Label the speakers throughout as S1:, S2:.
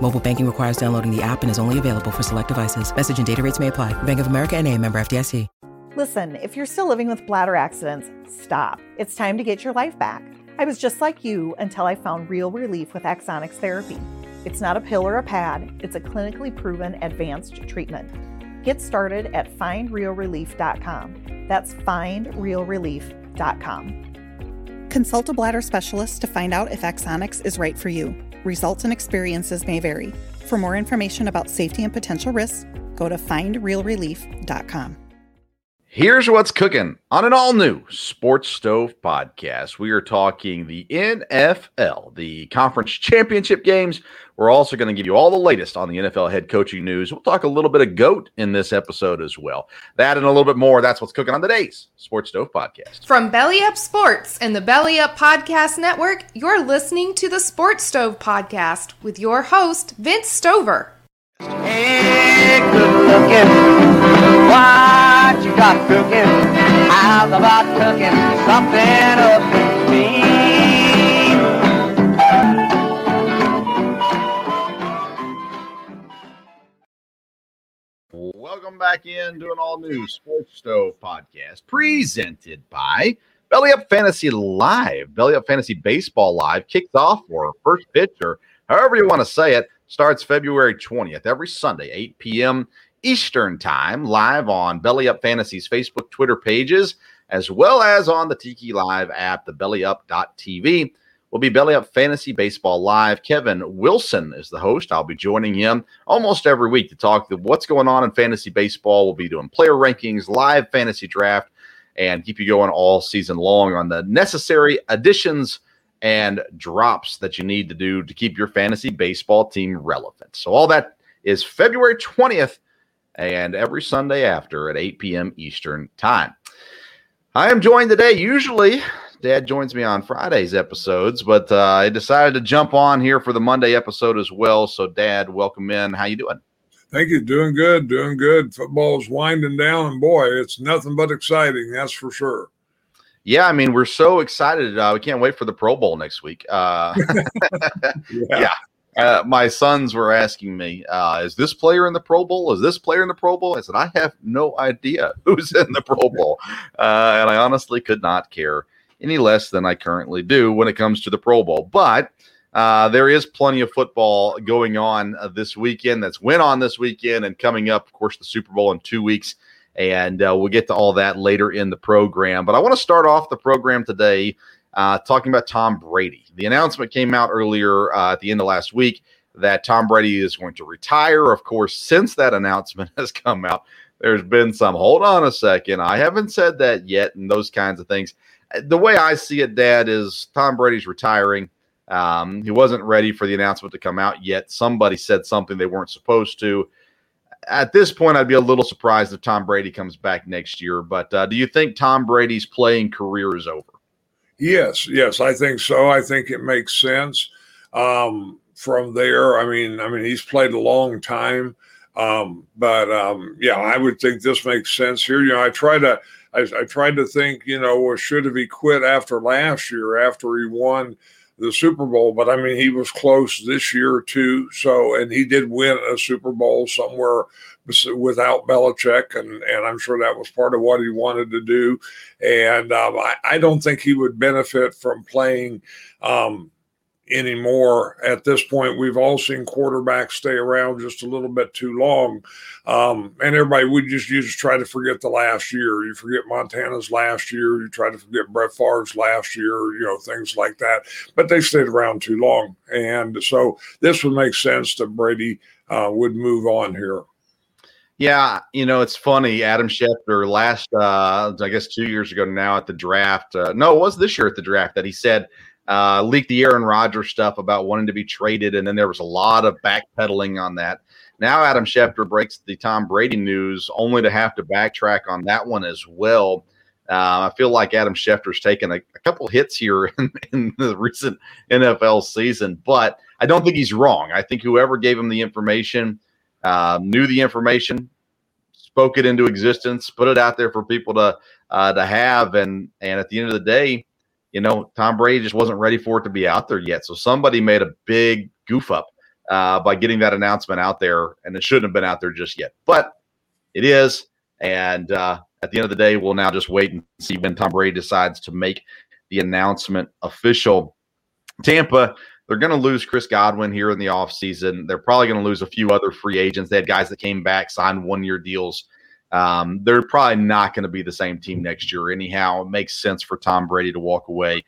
S1: Mobile banking requires downloading the app and is only available for select devices. Message and data rates may apply. Bank of America and a member FDIC.
S2: Listen, if you're still living with bladder accidents, stop. It's time to get your life back. I was just like you until I found real relief with Axonics therapy. It's not a pill or a pad, it's a clinically proven advanced treatment. Get started at findrealrelief.com. That's findrealrelief.com.
S3: Consult a bladder specialist to find out if Axonics is right for you. Results and experiences may vary. For more information about safety and potential risks, go to findrealrelief.com.
S4: Here's what's cooking on an all new Sports Stove podcast. We are talking the NFL, the conference championship games. We're also going to give you all the latest on the NFL head coaching news. We'll talk a little bit of GOAT in this episode as well. That and a little bit more. That's what's cooking on today's Sports Stove podcast.
S5: From Belly Up Sports and the Belly Up Podcast Network, you're listening to the Sports Stove podcast with your host, Vince Stover.
S6: Hey, good looking. What you got cooking? How's about cooking something up in me?
S4: Welcome back in to an all new Sports Stove podcast presented by Belly Up Fantasy Live. Belly Up Fantasy Baseball Live kicks off for first pitcher, however you want to say it, starts February 20th every Sunday, 8 p.m. Eastern Time, live on Belly Up Fantasy's Facebook, Twitter pages, as well as on the Tiki Live app, the bellyup.tv will be Belly Up Fantasy Baseball Live. Kevin Wilson is the host. I'll be joining him almost every week to talk to what's going on in fantasy baseball. We'll be doing player rankings, live fantasy draft, and keep you going all season long on the necessary additions and drops that you need to do to keep your fantasy baseball team relevant. So all that is February 20th and every Sunday after at 8 p.m. Eastern Time. I am joined today. Usually, Dad joins me on Friday's episodes, but uh, I decided to jump on here for the Monday episode as well. So, Dad, welcome in. How you doing?
S7: Thank you. Doing good. Doing good. Football's winding down, and boy, it's nothing but exciting. That's for sure.
S4: Yeah, I mean, we're so excited. Uh, we can't wait for the Pro Bowl next week. Uh, yeah. yeah. Uh, my sons were asking me, uh, "Is this player in the Pro Bowl? Is this player in the Pro Bowl?" I said, "I have no idea who's in the Pro Bowl," uh, and I honestly could not care any less than I currently do when it comes to the Pro Bowl. But uh, there is plenty of football going on uh, this weekend. That's went on this weekend, and coming up, of course, the Super Bowl in two weeks. And uh, we'll get to all that later in the program. But I want to start off the program today uh, talking about Tom Brady. The announcement came out earlier uh, at the end of last week that Tom Brady is going to retire. Of course, since that announcement has come out, there's been some hold on a second. I haven't said that yet, and those kinds of things. The way I see it, Dad, is Tom Brady's retiring. Um, he wasn't ready for the announcement to come out yet. Somebody said something they weren't supposed to. At this point, I'd be a little surprised if Tom Brady comes back next year. But uh, do you think Tom Brady's playing career is over?
S7: Yes, yes, I think so. I think it makes sense. Um, from there, I mean, I mean, he's played a long time, um, but um, yeah, I would think this makes sense here. You know, I try to, I, I tried to think, you know, well, should have he quit after last year after he won the Super Bowl? But I mean, he was close this year too. So, and he did win a Super Bowl somewhere without Belichick, and and I'm sure that was part of what he wanted to do. And um, I, I don't think he would benefit from playing. Um, anymore. At this point, we've all seen quarterbacks stay around just a little bit too long. Um, and everybody, we just you just try to forget the last year. You forget Montana's last year. You try to forget Brett Favre's last year. You know things like that. But they stayed around too long, and so this would make sense that Brady uh, would move on here.
S4: Yeah, you know, it's funny. Adam Schefter last, uh, I guess, two years ago now at the draft. Uh, no, it was this year at the draft that he said uh, leaked the Aaron Rodgers stuff about wanting to be traded, and then there was a lot of backpedaling on that. Now Adam Schefter breaks the Tom Brady news, only to have to backtrack on that one as well. Uh, I feel like Adam Schefter's taken a, a couple hits here in, in, the recent NFL season, but I don't think he's wrong. I think whoever gave him the information uh, knew the information, spoke it into existence, put it out there for people to uh, to have, and and at the end of the day, you know, Tom Brady just wasn't ready for it to be out there yet. So somebody made a big goof up uh, by getting that announcement out there, and it shouldn't have been out there just yet, but it is. And uh, at the end of the day, we'll now just wait and see when Tom Brady decides to make the announcement official. Tampa, they're going to lose Chris Godwin here in the offseason. They're probably going to lose a few other free agents. They had guys that came back, signed one year deals. Um, they're probably not going to be the same team next year. Anyhow, it makes sense for Tom Brady to walk away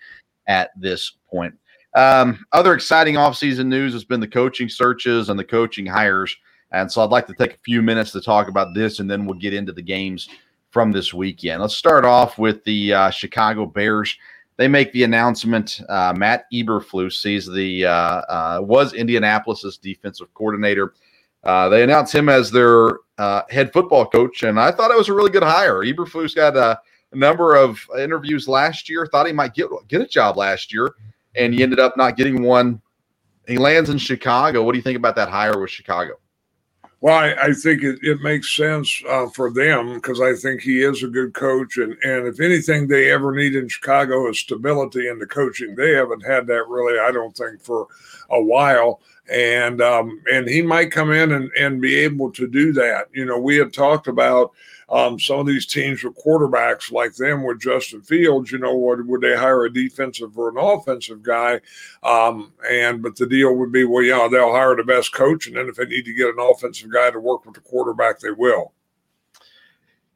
S4: at this point. Um, other exciting offseason news has been the coaching searches and the coaching hires. And so I'd like to take a few minutes to talk about this, and then we'll get into the games from this weekend. Let's start off with the uh, Chicago Bears. They make the announcement. Uh, Matt Eberflus, he's the uh, uh was Indianapolis's defensive coordinator. Uh, they announced him as their uh, head football coach, and I thought it was a really good hire. Eberflus got a, a, number of interviews last year. Thought he might get get a job last year, and he ended up not getting one. He lands in Chicago. What do you think about that hire with Chicago?
S7: Well, I, I think it, it, makes sense uh, for them because I think he is a good coach. And, and if anything they ever need in Chicago is stability in the coaching. They haven't had that really, I don't think, for a while and um, and he might come in and, and be able to do that. You know, we had talked about um, some of these teams with quarterbacks like them with Justin Fields. You know, would would they hire a defensive or an offensive guy? Um, and but the deal would be, well, yeah, they'll hire the best coach, and then if they need to get an offensive guy to work with the quarterback, they will.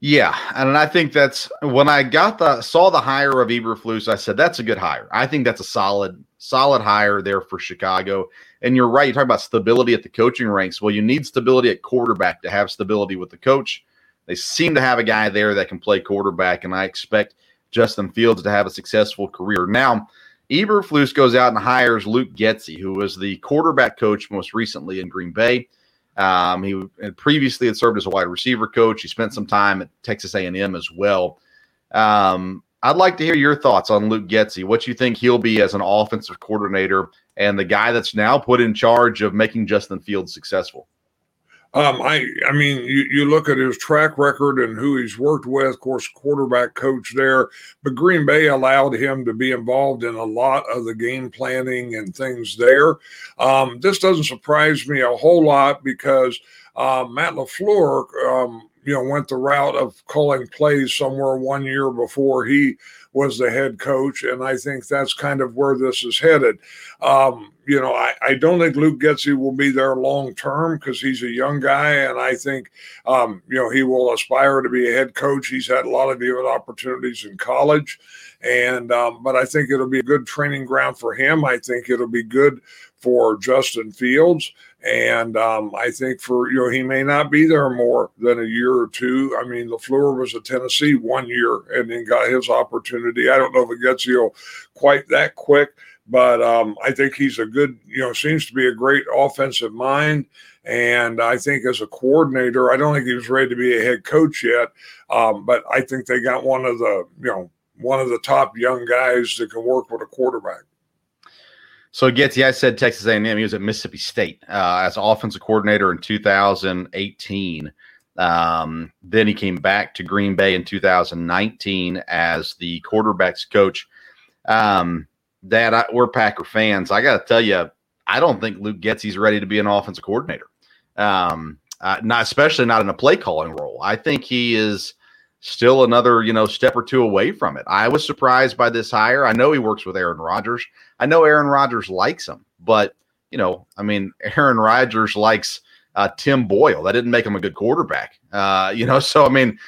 S4: Yeah, and I think that's when I got the saw the hire of Eberflus, I said that's a good hire. I think that's a solid solid hire there for Chicago. And you're right. You talk about stability at the coaching ranks. Well, you need stability at quarterback to have stability with the coach. They seem to have a guy there that can play quarterback, and I expect Justin Fields to have a successful career. Now, Eberflus goes out and hires Luke Getsy, who was the quarterback coach most recently in Green Bay. Um, he previously had served as a wide receiver coach. He spent some time at Texas A&M as well. Um, I'd like to hear your thoughts on Luke Getsy. What you think he'll be as an offensive coordinator and the guy that's now put in charge of making Justin Fields successful?
S7: Um, I I mean, you, you look at his track record and who he's worked with, of course, quarterback coach there. But Green Bay allowed him to be involved in a lot of the game planning and things there. Um, this doesn't surprise me a whole lot because uh, Matt LaFleur, um, you know, went the route of calling plays somewhere one year before he was the head coach. And I think that's kind of where this is headed. Um, you know, I, I don't think Luke Getsy will be there long term because he's a young guy. And I think, um, you know, he will aspire to be a head coach. He's had a lot of different opportunities in college. And, um, but I think it'll be a good training ground for him. I think it'll be good for Justin Fields. And um, I think for, you know, he may not be there more than a year or two. I mean, LaFleur was at Tennessee one year and then got his opportunity. I don't know if it gets you quite that quick, but um, I think he's a good, you know, seems to be a great offensive mind. And I think as a coordinator, I don't think he was ready to be a head coach yet. Um, but I think they got one of the, you know, one of the top young guys that can work with a quarterback.
S4: So Getsy, I said Texas A&M. He was at Mississippi State uh, as offensive coordinator in 2018. Um, then he came back to Green Bay in 2019 as the quarterbacks coach. Um, Dad, I, we're Packer fans. I got to tell you, I don't think Luke Getsy's ready to be an offensive coordinator. Um, uh, not especially not in a play calling role. I think he is still another you know step or two away from it. I was surprised by this hire. I know he works with Aaron Rodgers. I know Aaron Rodgers likes him, but you know, I mean, Aaron Rodgers likes uh, Tim Boyle. That didn't make him a good quarterback. Uh, you know, so I mean,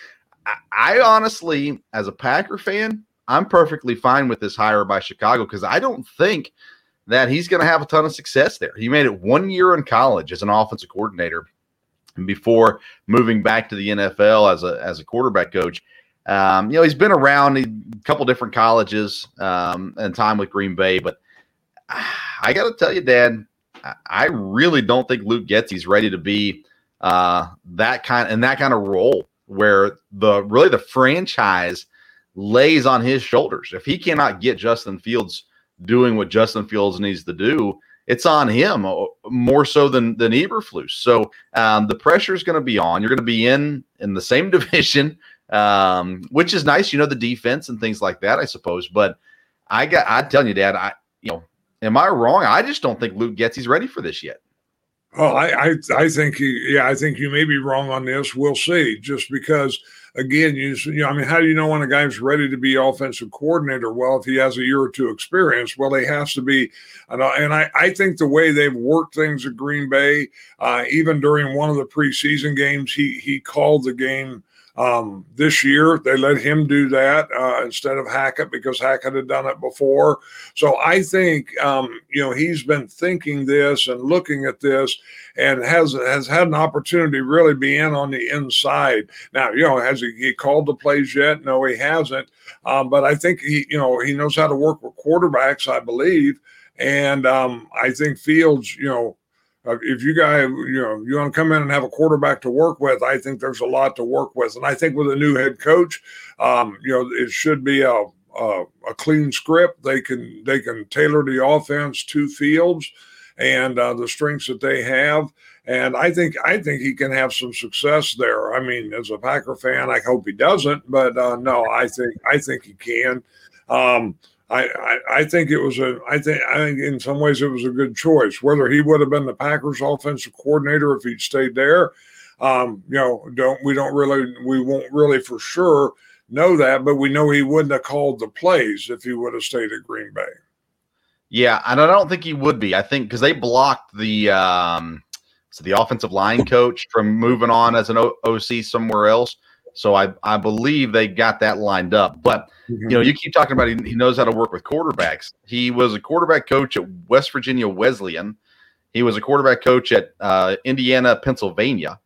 S4: I, I honestly, as a Packer fan, I'm perfectly fine with this hire by Chicago because I don't think that he's going to have a ton of success there. He made it one year in college as an offensive coordinator before moving back to the NFL as a as a quarterback coach. Um, you know, he's been around a couple different colleges um, and time with Green Bay, but I got to tell you, Dad, I really don't think Luke Getsy ready to be uh, that kind in that kind of role where the really the franchise lays on his shoulders. If he cannot get Justin Fields doing what Justin Fields needs to do, it's on him uh, more so than than Eberflus. So um, the pressure is going to be on. You're going to be in in the same division, um, which is nice. You know the defense and things like that, I suppose. But I got I tell you, Dad, I you know, am I wrong? I just don't think Luke Getsy's ready for this yet.
S7: Oh, I, I, I think, yeah, I think you may be wrong on this. We'll see. Just because, again, you, you know, I mean, how do you know when a guy's ready to be offensive coordinator? Well, if he has a year or two experience, well, he has to be. And, and I, I think the way they've worked things at Green Bay, uh, even during one of the preseason games, he he called the game um, this year, they let him do that uh, instead of Hackett because Hackett had done it before. So I think um, you know he's been thinking this and looking at this, and has has had an opportunity to really be in on the inside. Now you know has he, he called the plays yet? No, he hasn't. Um, but I think he you know he knows how to work with quarterbacks, I believe, and um, I think Fields you know uh, if you guys, you know, you want to come in and have a quarterback to work with, I think there's a lot to work with. And I think with a new head coach, um, you know, it should be a, a, a clean script. They can they can tailor the offense to Fields and uh, the strengths that they have. And I think I think he can have some success there. I mean, as a Packer fan, I hope he doesn't, but uh, no, I think I think he can. Um, I, I, I think it was a I think I think in some ways it was a good choice. Whether he would have been the Packers offensive coordinator if he'd stayed there, um, you know, don't we don't really we won't really for sure know that, but we know he wouldn't have called the plays if he would have stayed at Green Bay.
S4: Yeah, and I don't think he would be. I think because they blocked the um, so the offensive line coach from moving on as an o- OC somewhere else. So I, I believe they got that lined up. But mm-hmm. you know, you keep talking about he, he knows how to work with quarterbacks. He was a quarterback coach at West Virginia Wesleyan. He was a quarterback coach at uh, Indiana, Pennsylvania.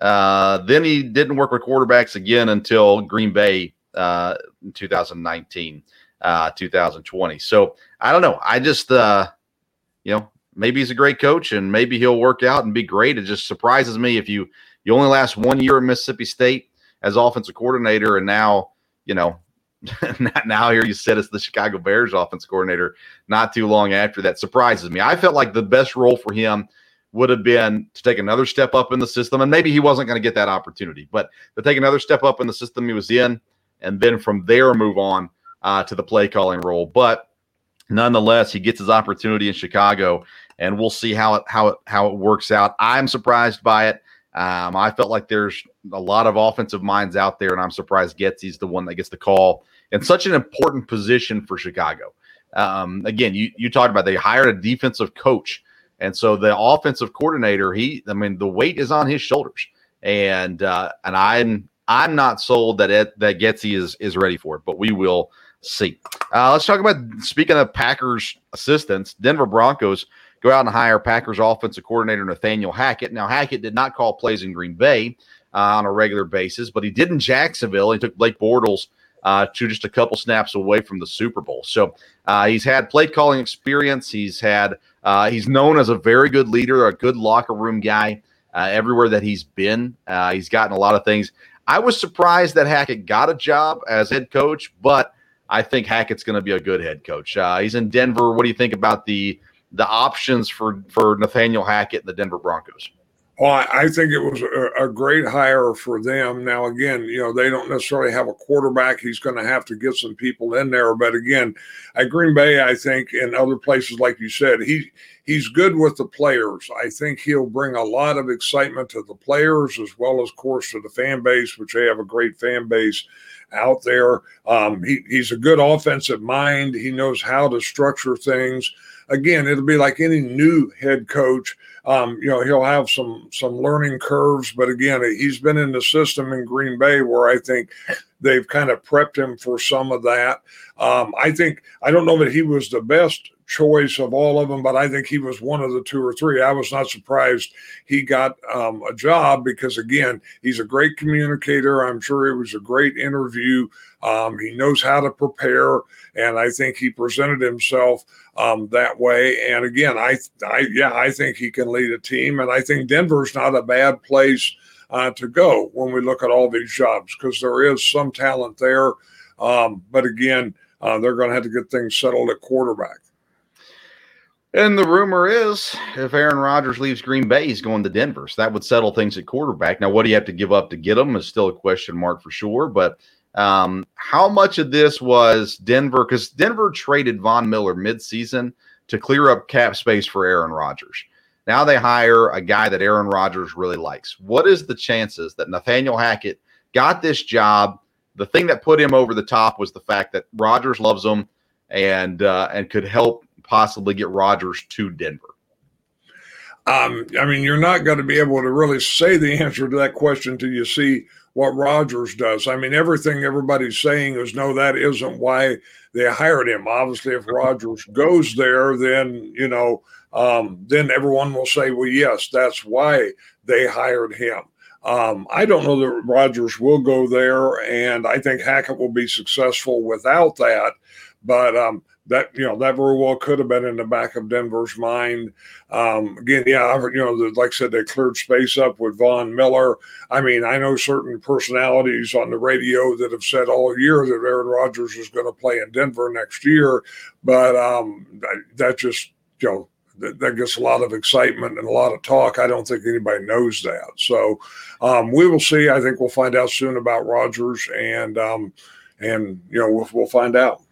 S4: Uh, then he didn't work with quarterbacks again until Green Bay uh, in 2019, uh, 2020. So I don't know. I just, uh, you know, maybe he's a great coach and maybe he'll work out and be great. It just surprises me if you you only last one year at Mississippi State as offensive coordinator, and now you know now here you sit as the Chicago Bears offense coordinator not too long after that surprises me. I felt like the best role for him would have been to take another step up in the system, and maybe he wasn't going to get that opportunity, but to take another step up in the system he was in, and then from there move on uh, to the play calling role. But nonetheless, he gets his opportunity in Chicago, and we'll see how it how it how it works out. I'm surprised by it. Um, I felt like there's a lot of offensive minds out there, and I'm surprised Getsy's the one that gets the call in such an important position for Chicago. Um, again, you you talked about they hired a defensive coach, and so the offensive coordinator, he, I mean, the weight is on his shoulders, and uh, and I'm I'm not sold that it, that Getsy is is ready for it, but we will see. Uh, let's talk about speaking of Packers assistants, Denver Broncos go out and hire Packers offensive coordinator Nathaniel Hackett. Now, Hackett did not call plays in Green Bay uh, on a regular basis, but he did in Jacksonville. He took Blake Bortles uh, to just a couple snaps away from the Super Bowl. So uh, he's had play calling experience. He's had uh, he's known as a very good leader, a good locker room guy. Uh, everywhere that he's been, uh, he's gotten a lot of things. I was surprised that Hackett got a job as head coach, but I think Hackett's going to be a good head coach. he's in Denver. What do you think about the the options for for Nathaniel Hackett and the Denver Broncos?
S7: Well, I think it was a, great hire for them. Now, again, you know, they don't necessarily have a quarterback. He's going to have to get some people in there. But again, at Green Bay, I think in other places, like you said, he he's good with the players. I think he'll bring a lot of excitement to the players as well as, of course, to the fan base, which they have a great fan base out there. Um, he, he's a good offensive mind. He knows how to structure things. Again, it'll be like any new head coach. Um, you know, he'll have some some learning curves, but again, he's been in the system in Green Bay where I think they've kind of prepped him for some of that. Um, I think I don't know that he was the best choice of all of them, but I think he was one of the two or three. I was not surprised he got um, a job because, again, he's a great communicator. I'm sure it was a great interview. Um, he knows how to prepare, and I think he presented himself um, that way. And again, I, I, yeah, I think he can lead a team, and I think Denver's not a bad place uh, to go when we look at all these jobs because there is some talent there. Um, but again, uh, they're going to have to get things settled at quarterback.
S4: And the rumor is if Aaron Rodgers leaves Green Bay, he's going to Denver. So that would settle things at quarterback. Now, what do you have to give up to get him is still a question mark for sure. But um, how much of this was Denver? Because Denver traded Von Miller midseason to clear up cap space for Aaron Rodgers. Now they hire a guy that Aaron Rodgers really likes. What is the chances that Nathaniel Hackett got this job? The thing that put him over the top was the fact that Rodgers loves him and uh, and could help possibly get Rodgers to Denver?
S7: Um, I mean, you're not going to be able to really say the answer to that question until you see what Rodgers does. I mean, everything everybody's saying is no, that isn't why they hired him. Obviously, if Rodgers goes there, then you know, um, then everyone will say, well, yes, that's why they hired him. Um, I don't know that Rodgers will go there, and I think Hackett will be successful without that. But um, that you know that very well could have been in the back of Denver's mind. Um, again, yeah, you know, like I said, they cleared space up with Von Miller. I mean, I know certain personalities on the radio that have said all year that Aaron Rodgers is going to play in Denver next year, but um, that just you know that, that, gets a lot of excitement and a lot of talk. I don't think anybody knows that. So um, we will see. I think we'll find out soon about Rodgers, and um, and you know we'll, we'll find out.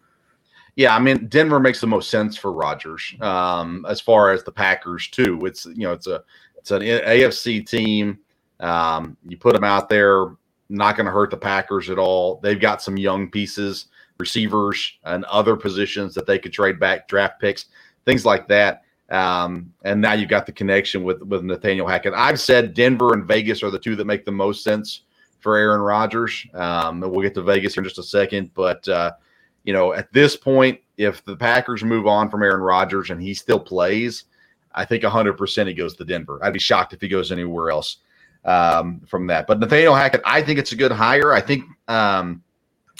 S4: Yeah, I mean Denver makes the most sense for Rodgers um, as far as the Packers too. It's you know it's a it's an AFC team. Um, you put them out there, not going to hurt the Packers at all. They've got some young pieces, receivers, and other positions that they could trade back, draft picks, things like that. Um, and now you've got the connection with with Nathaniel Hackett. I've said Denver and Vegas are the two that make the most sense for Aaron Rodgers. Um, we'll get to Vegas here in just a second, but uh, you know, at this point, if the Packers move on from Aaron Rodgers and he still plays, I think 100% he goes to Denver. I'd be shocked if he goes anywhere else um, from that. But Nathaniel Hackett, I think it's a good hire. I think um,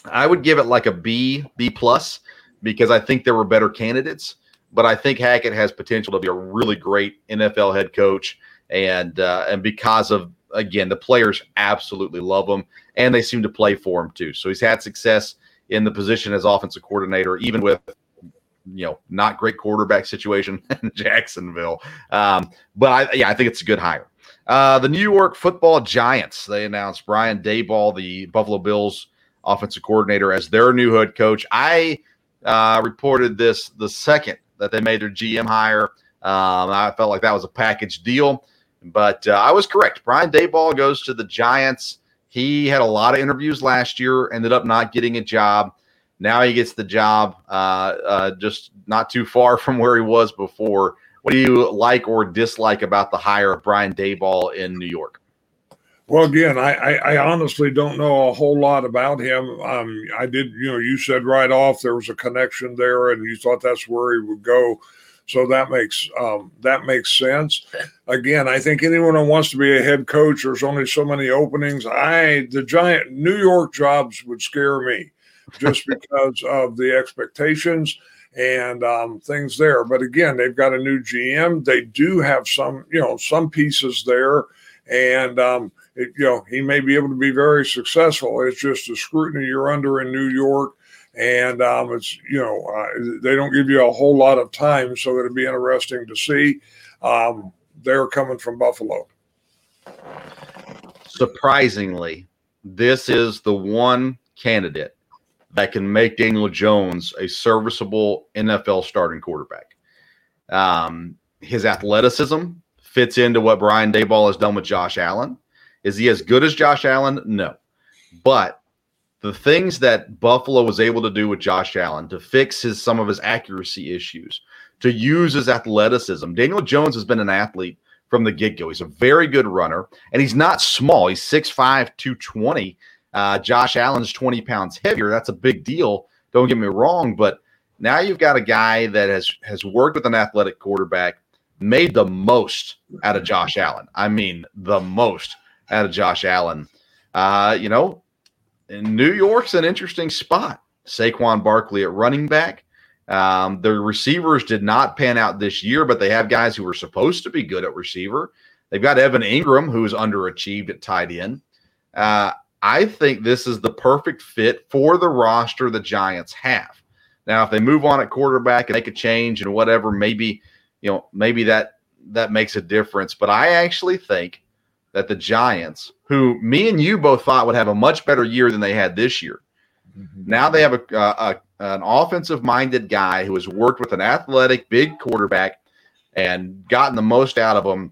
S4: I would give it like a B, B plus, because I think there were better candidates. But I think Hackett has potential to be a really great NFL head coach, and uh, and because of again the players absolutely love him, and they seem to play for him too. So he's had success in the position as offensive coordinator, even with you know not great quarterback situation in Jacksonville. Um, but I, yeah, I think it's a good hire. Uh, the New York Football Giants they announced Brian Daboll, the Buffalo Bills offensive coordinator, as their new head coach. I uh, reported this the second that they made their GM hire. Um, I felt like that was a package deal, but uh, I was correct. Brian Daboll goes to the Giants. He had a lot of interviews last year, ended up not getting a job. Now he gets the job, uh, uh, just not too far from where he was before. What do you like or dislike about the hire of Brian Daboll in New York?
S7: Well, again, I, I, I, honestly don't know a whole lot about him. Um, I did, you know, you said right off there was a connection there, and you thought that's where he would go. So that makes um, that makes sense. Again, I think anyone who wants to be a head coach, there's only so many openings. I the giant New York jobs would scare me just because of the expectations and um, things there. But again, they've got a new GM. They do have some, you know, some pieces there, and um, it, you know, he may be able to be very successful. It's just the scrutiny you're under in New York and um, it's you know uh, they don't give you a whole lot of time, so it'll be interesting to see. Um, they're coming from Buffalo.
S4: Surprisingly, this is the one candidate that can make Daniel Jones a serviceable NFL starting quarterback. Um, his athleticism fits into what Brian Daboll has done with Josh Allen. Is he as good as Josh Allen? No. But the things that Buffalo was able to do with Josh Allen to fix his some of his accuracy issues, to use his athleticism. Daniel Jones has been an athlete from the get-go. He's a very good runner, and he's not small. He's 6'5, 220. Uh, Josh Allen's 20 pounds heavier. That's a big deal. Don't get me wrong, but now you've got a guy that has has worked with an athletic quarterback, made the most out of Josh Allen. I mean, the most out of Josh Allen. Uh, you know, New York's an interesting spot. Saquon Barkley at running back. Um, the receivers did not pan out this year, but they have guys who were supposed to be good at receiver. They've got Evan Engram, who's underachieved at tight end. Uh, I think this is the perfect fit for the roster the Giants have. Now, if they move on at quarterback and make a change and whatever, maybe you know maybe that that makes a difference. But I actually think that the Giants, who me and you both thought would have a much better year than they had this year, mm-hmm. now they have a, a, an offensive minded guy who has worked with an athletic big quarterback and gotten the most out of him.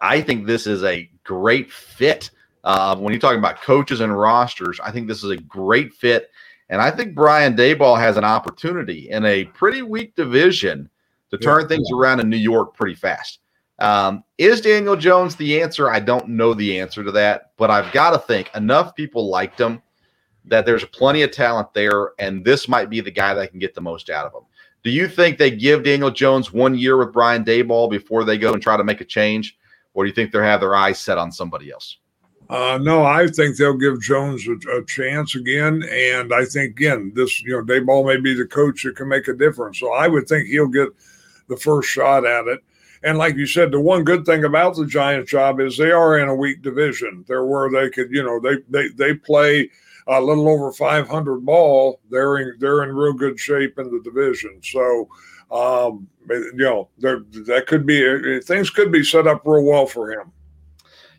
S4: I think this is a great fit. Uh, when you're talking about coaches and rosters, I think this is a great fit. And I think Brian Daboll has an opportunity in a pretty weak division to turn yeah. things around in New York pretty fast. Um, is Daniel Jones the answer? I don't know the answer to that, but I've got to think enough people liked him that there's plenty of talent there, and this might be the guy that can get the most out of him. Do you think they give Daniel Jones one year with Brian Daboll before they go and try to make a change, or do you think they have their eyes set on somebody else?
S7: Uh, no, I think they'll give Jones a, a, chance again, and I think again this you know Daboll may be the coach that can make a difference. So I would think he'll get the first shot at it. And like you said, the one good thing about the Giants job is they are in a weak division. They're where they could, you know, they they they play a little over 500 ball. They're in they're in real good shape in the division. So, um, you know, that could be things could be set up real well for him.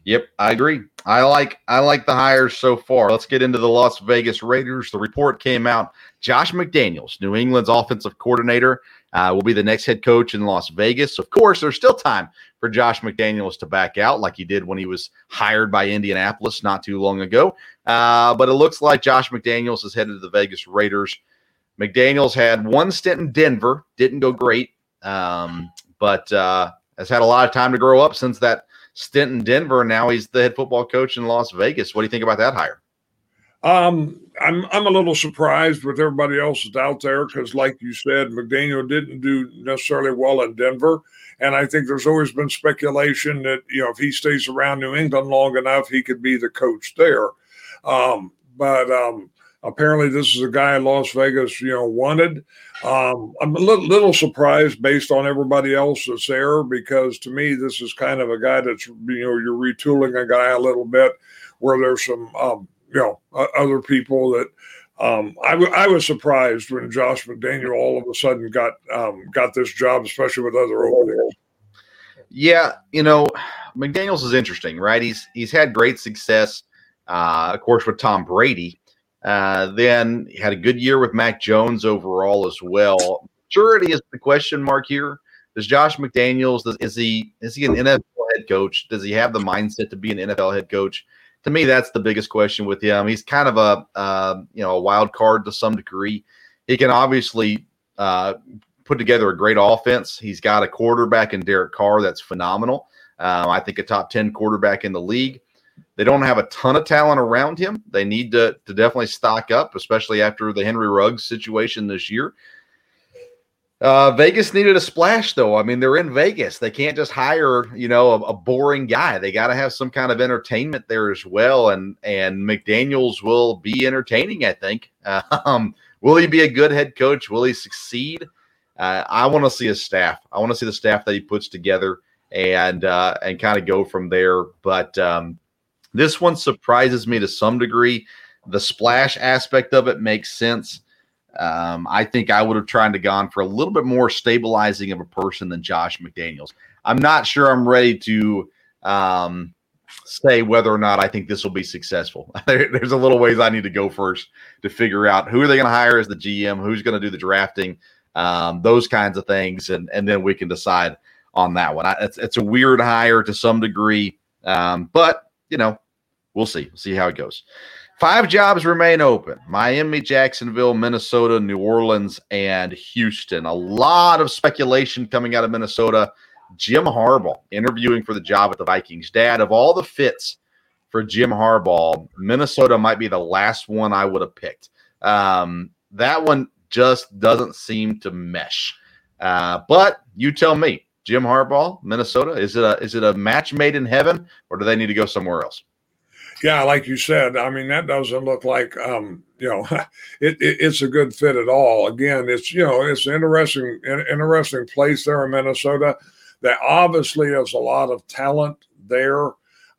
S4: Yep, I agree. I like I like the hires so far. Let's get into the Las Vegas Raiders. The report came out. Josh McDaniels, New England's offensive coordinator, uh, will be the next head coach in Las Vegas. Of course, there's still time for Josh McDaniels to back out, like he did when he was hired by Indianapolis not too long ago. Uh, but it looks like Josh McDaniels is headed to the Vegas Raiders. McDaniels had one stint in Denver, didn't go great, um, but uh, has had a lot of time to grow up since that stint in Denver. Now he's the head football coach in Las Vegas. What do you think about that hire?
S7: Um, I'm I'm a little surprised with everybody else that's out there because, like you said, McDaniel didn't do necessarily well in Denver, and I think there's always been speculation that you know if he stays around New England long enough, he could be the coach there. Um, but um, apparently, this is a guy Las Vegas, you know, wanted. Um, I'm a little, little surprised based on everybody else that's there because to me, this is kind of a guy that's you know you're retooling a guy a little bit where there's some um, you know other people that um, I, w- I was surprised when Josh McDaniel all of a sudden got um, got this job, especially with other openings.
S4: Yeah, you know, McDaniel's is interesting, right? He's he's had great success, uh, of course, with Tom Brady. Uh, then had a good year with Mac Jones overall as well. Maturity is the question mark here. Does Josh McDaniels is he is he an NFL head coach? Does he have the mindset to be an NFL head coach? To me, that's the biggest question with him. He's kind of a uh, you know a wild card to some degree. He can obviously uh, put together a great offense. He's got a quarterback in Derek Carr that's phenomenal. Uh, I think a top ten quarterback in the league. They don't have a ton of talent around him. They need to to definitely stock up, especially after the Henry Ruggs situation this year. Uh, Vegas needed a splash, though. I mean, they're in Vegas. They can't just hire, you know, a, a boring guy. They got to have some kind of entertainment there as well. And and McDaniel's will be entertaining. I think. Um, will he be a good head coach? Will he succeed? Uh, I want to see his staff. I want to see the staff that he puts together and uh, and kind of go from there. But um, this one surprises me to some degree. The splash aspect of it makes sense. Um, I think I would have tried to gone for a little bit more stabilizing of a person than Josh McDaniels. I'm not sure I'm ready to um, say whether or not I think this will be successful. There's a little ways I need to go first to figure out who are they going to hire as the GM, who's going to do the drafting, um, those kinds of things, and and then we can decide on that one. I, it's it's a weird hire to some degree, um, but you know we'll see. We'll see how it goes. Five jobs remain open Miami, Jacksonville, Minnesota, New Orleans, and Houston. A lot of speculation coming out of Minnesota. Jim Harbaugh interviewing for the job at the Vikings. Dad, of all the fits for Jim Harbaugh, Minnesota might be the last one I would have picked. Um, that one just doesn't seem to mesh. Uh, but you tell me, Jim Harbaugh, Minnesota, is it a is it a match made in heaven, or do they need to go somewhere else?
S7: Yeah, like you said, I mean that doesn't look like um, you know it, it, it's a good fit at all. Again, it's you know it's interesting interesting place there in Minnesota. That obviously has a lot of talent there,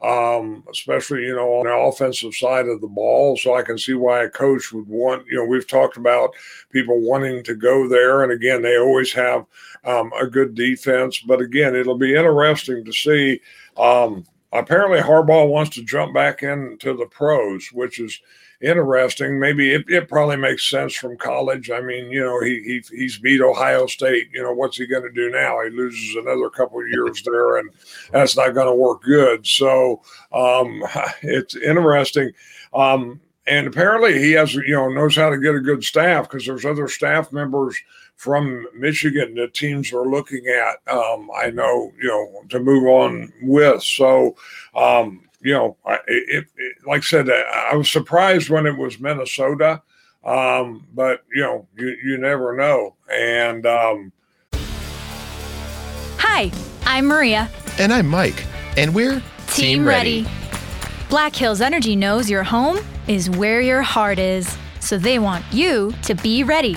S7: um, especially you know on the offensive side of the ball. So I can see why a coach would want. You know, we've talked about people wanting to go there, and again, they always have um, a good defense. But again, it'll be interesting to see. Um, apparently Harbaugh wants to jump back into the pros, which is interesting. Maybe it, it probably makes sense from college. I mean, you know, he, he he's beat Ohio State. You know, what's he going to do now? He loses another couple years there, and that's not going to work good. So um, it's interesting. Um, and apparently he has, you know, knows how to get a good staff because there's other staff members from Michigan that teams are looking at. Um, I know, you know, to move on with. So, um, you know, it, it, like I said, I was surprised when it was Minnesota, um, but you know, you, you never know. And um,
S8: hi, I'm Maria,
S9: and I'm Mike, and we're
S8: Team, Team ready. ready. Black Hills Energy knows your home is where your heart is, so they want you to be ready.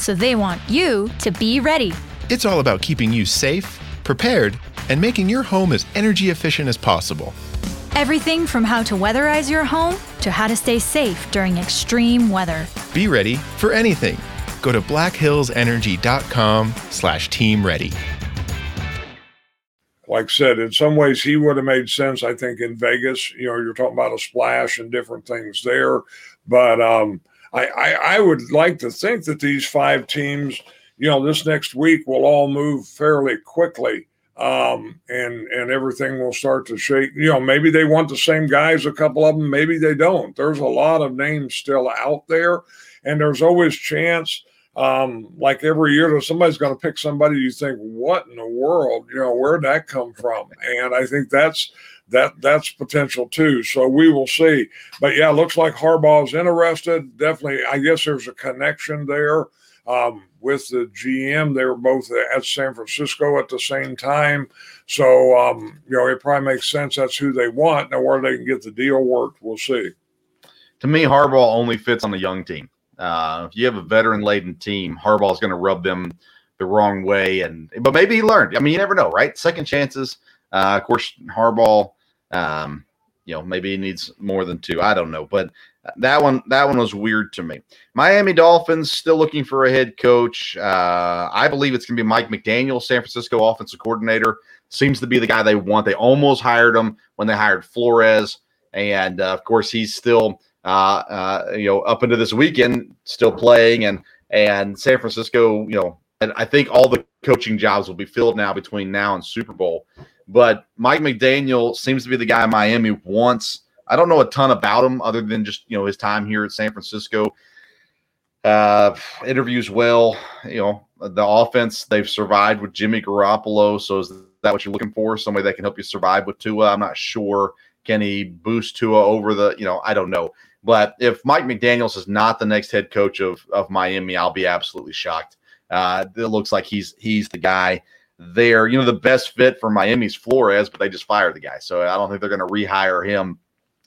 S8: so they want you to be ready.
S9: It's all about keeping you safe, prepared, and making your home as energy efficient as possible.
S8: Everything from how to weatherize your home to how to stay safe during extreme weather.
S9: Be ready for anything. Go to blackhillsenergy.com slash team ready.
S7: Like I said, in some ways he would have made sense, I think, in Vegas. You know, you're talking about a splash and different things there. But um, I, I, I would like to think that these five teams, you know, this next week will all move fairly quickly um, and and everything will start to shake. You know, maybe they want the same guys, a couple of them, maybe they don't. There's a lot of names still out there, and there's always chance. Um, like every year, that somebody's going to pick somebody you think, what in the world? You know, where'd that come from? And I think that's that that's potential too. So we will see. But yeah, looks like Harbaugh's interested. Definitely, I guess there's a connection there um, with the GM. They were both at San Francisco at the same time. So, um, you know, it probably makes sense. That's who they want. Now, where they can get the deal worked, we'll see.
S4: To me, Harbaugh only fits on a young team. Uh, if you have a veteran laden team, Harbaugh is going to rub them the wrong way. And but maybe he learned. I mean, you never know, right? Second chances. Uh, of course, Harbaugh. Um, you know, maybe he needs more than two. I don't know, but that one that one was weird to me. Miami Dolphins still looking for a head coach. Uh, I believe it's going to be Mike McDaniel, San Francisco offensive coordinator. Seems to be the guy they want. They almost hired him when they hired Flores, and uh, of course he's still uh, uh you know up into this weekend still playing, and and San Francisco, you know, and I think all the coaching jobs will be filled now between now and Super Bowl. But Mike McDaniel seems to be the guy Miami wants I don't know a ton about him other than just you know his time here at San Francisco. Uh, interviews well, you know the offense they've survived with Jimmy Garoppolo. So is that what you're looking for? Somebody that can help you survive with Tua? I'm not sure. Can he boost Tua over the? You know, I don't know. But if Mike McDaniel's is not the next head coach of of Miami, I'll be absolutely shocked. Uh, it looks like he's he's the guy there. You know, the best fit for Miami's Flores, but they just fired the guy, so I don't think they're going to rehire him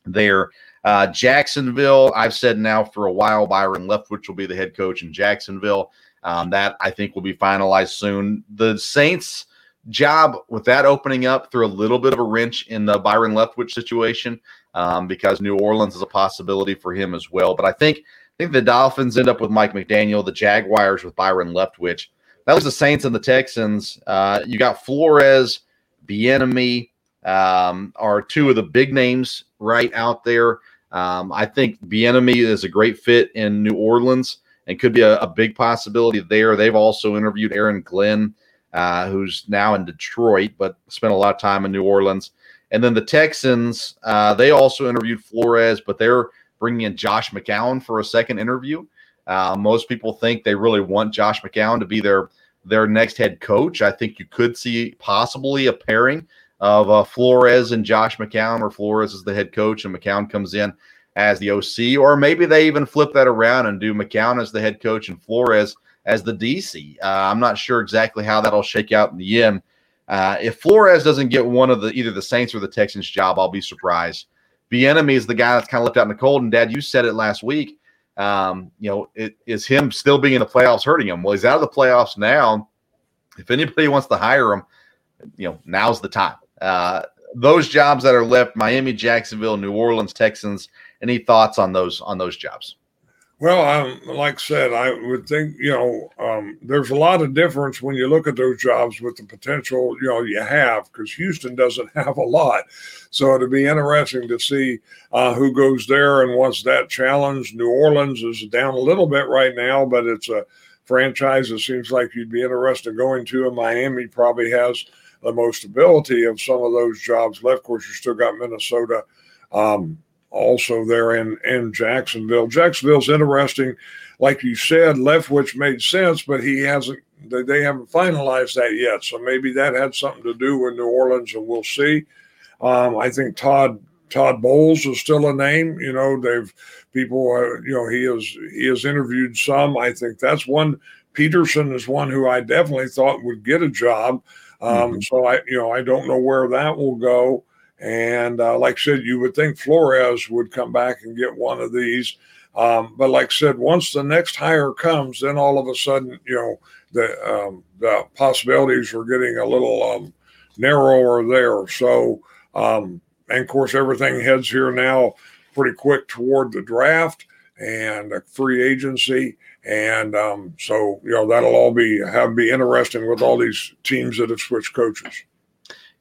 S4: there. Uh, Jacksonville, I've said now for a while, Byron Leftwich will be the head coach in Jacksonville. Um, that I think will be finalized soon. The Saints job with that opening up through a little bit of a wrench in the Byron Leftwich situation um, because New Orleans is a possibility for him as well. But I think I think the Dolphins end up with Mike McDaniel, the Jaguars with Byron Leftwich. That was the Saints and the Texans. Uh, you got Flores, Bieniemy, um, are two of the big names right out there. Um, I think Bieniemy is a great fit in New Orleans and could be a, a big possibility there. They've also interviewed Aaron Glenn, uh, who's now in Detroit, but spent a lot of time in New Orleans. And then the Texans, uh, they also interviewed Flores, but they're bringing in Josh McCown for a second interview. Uh, most people think they really want Josh McCown to be their their next head coach. I think you could see possibly a pairing of uh, Flores and Josh McCown, or Flores is the head coach and McCown comes in as the OC, or maybe they even flip that around and do McCown as the head coach and Flores as the DC. Uh, I'm not sure exactly how that'll shake out in the end. Uh, if Flores doesn't get one of the either the Saints or the Texans job, I'll be surprised. Bieniemy is the guy that's kind of left out in the cold. And Dad, you said it last week. Um, you know, it is him still being in the playoffs hurting him. Well, he's out of the playoffs now. If anybody wants to hire him, you know, now's the time. Uh, those jobs that are left: Miami, Jacksonville, New Orleans, Texans. Any thoughts on those on those jobs?
S7: Well, um, like I said, I would think you know um, there's a lot of difference when you look at those jobs with the potential you know you have because Houston doesn't have a lot, so it'd be interesting to see uh, who goes there and what's that challenge. New Orleans is down a little bit right now, but it's a franchise that seems like you'd be interested going to, and Miami probably has the most ability of some of those jobs left. Of course, you still got Minnesota. Um, also there in, in Jacksonville. Jacksonville's interesting. Like you said, Leftwich made sense, but he hasn't, they, they haven't finalized that yet. So maybe that had something to do with New Orleans, and we'll see. Um, I think Todd Todd Bowles is still a name. You know, they've people. Uh, you know, he has he has interviewed some. I think that's one. Pederson is one who I definitely thought would get a job. Um, mm-hmm. So I, you know, I don't know where that will go. And uh, like I said, you would think Flores would come back and get one of these. Um, but like I said, once the next hire comes, then all of a sudden, you know, the um, the possibilities are getting a little um, narrower there. So, um, and of course, everything heads here now pretty quick toward the draft and free agency. And um, so, you know, that'll all be have be interesting with all these teams that have switched coaches.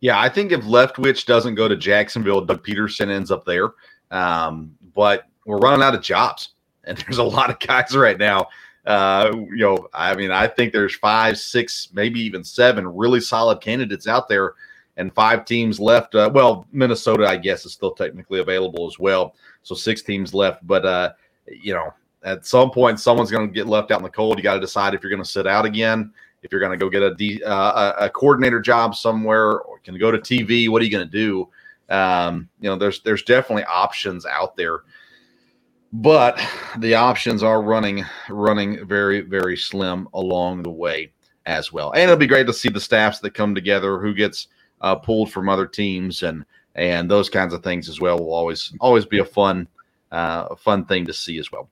S4: Yeah, I think if Leftwich doesn't go to Jacksonville, Doug Pederson ends up there. Um, but we're running out of jobs, and there's a lot of guys right now. Uh, you know, I mean, I think there's five, six, maybe even seven really solid candidates out there, and five teams left. Uh, well, Minnesota, I guess, is still technically available as well. So six teams left, but uh, you know, at some point, someone's going to get left out in the cold. You got to decide if you're going to sit out again if you're going to go get a, D, uh, a coordinator job somewhere or can go to TV, what are you going to do? Um, you know, there's there's definitely options out there, but the options are running running very very slim along the way as well. And it'll be great to see the staffs that come together, who gets uh, pulled from other teams, and and those kinds of things as well will always always be a fun uh, fun thing to see as well.